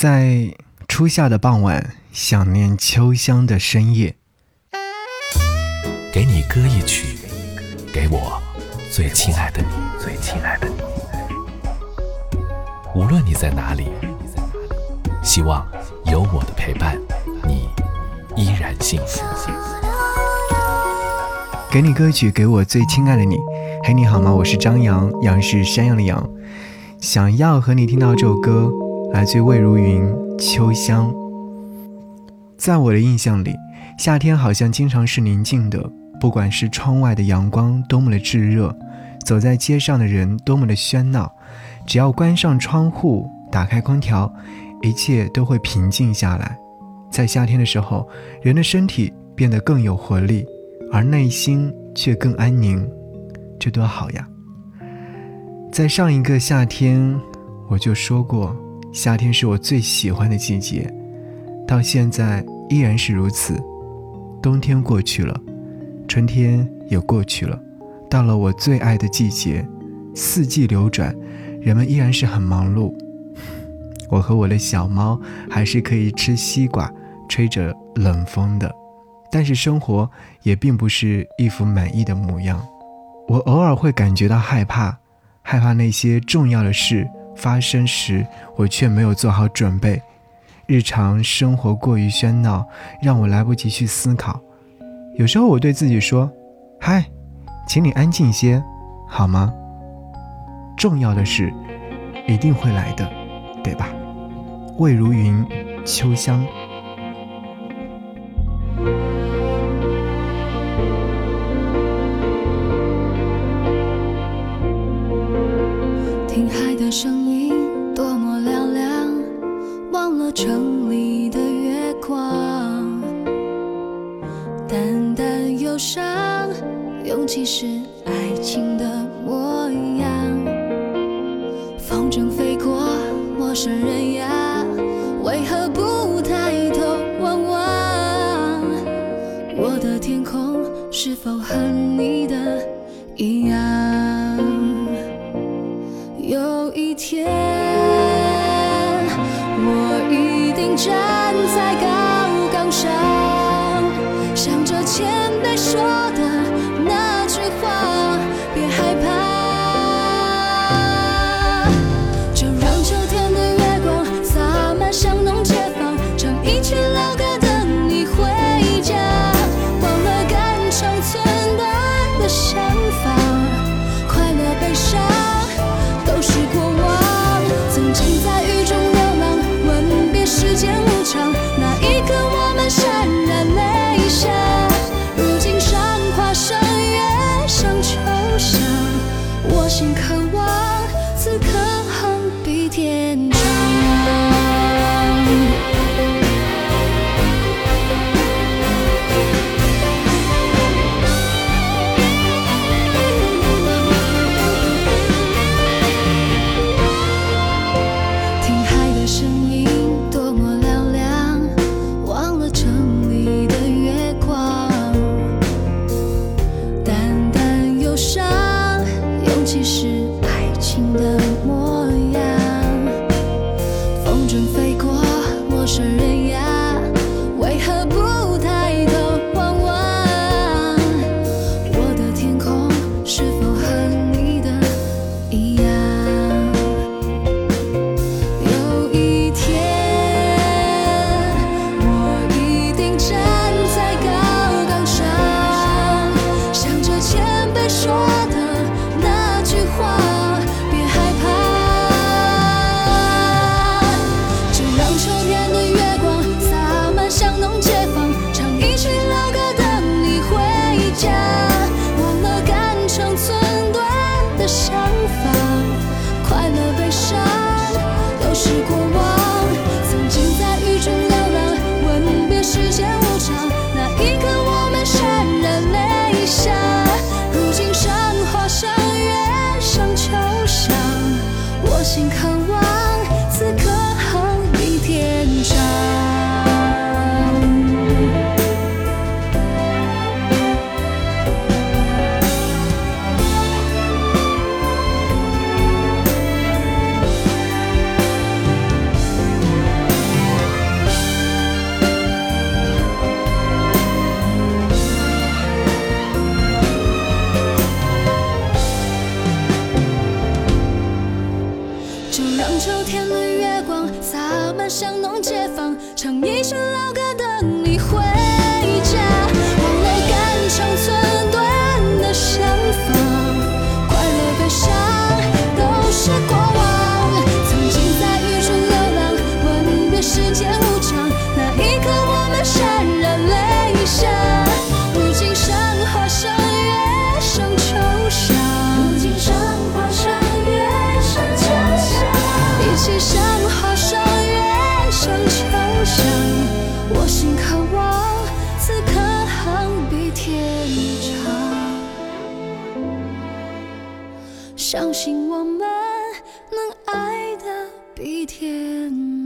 在初夏的傍晚，想念秋香的深夜，给你歌一曲，给我最亲爱的你，最亲爱的你。无论你在哪里，希望有我的陪伴，你依然幸福。给你歌曲，给我最亲爱的你。嘿，你好吗？我是张扬，杨是山羊的羊，想要和你听到这首歌。来自魏如云《秋香》。在我的印象里，夏天好像经常是宁静的，不管是窗外的阳光多么的炙热，走在街上的人多么的喧闹，只要关上窗户，打开空调，一切都会平静下来。在夏天的时候，人的身体变得更有活力，而内心却更安宁，这多好呀！在上一个夏天，我就说过。夏天是我最喜欢的季节，到现在依然是如此。冬天过去了，春天也过去了，到了我最爱的季节，四季流转，人们依然是很忙碌。我和我的小猫还是可以吃西瓜，吹着冷风的，但是生活也并不是一副满意的模样。我偶尔会感觉到害怕，害怕那些重要的事。发生时，我却没有做好准备。日常生活过于喧闹，让我来不及去思考。有时候我对自己说：“嗨，请你安静些，好吗？”重要的是一定会来的，对吧？魏如云，秋香。城里的月光，淡淡忧伤，勇气是爱情的模样。风筝飞过陌生人呀，为何不抬头望望？我的天空是否和你说心渴望此刻横比天。信我们能爱的比天。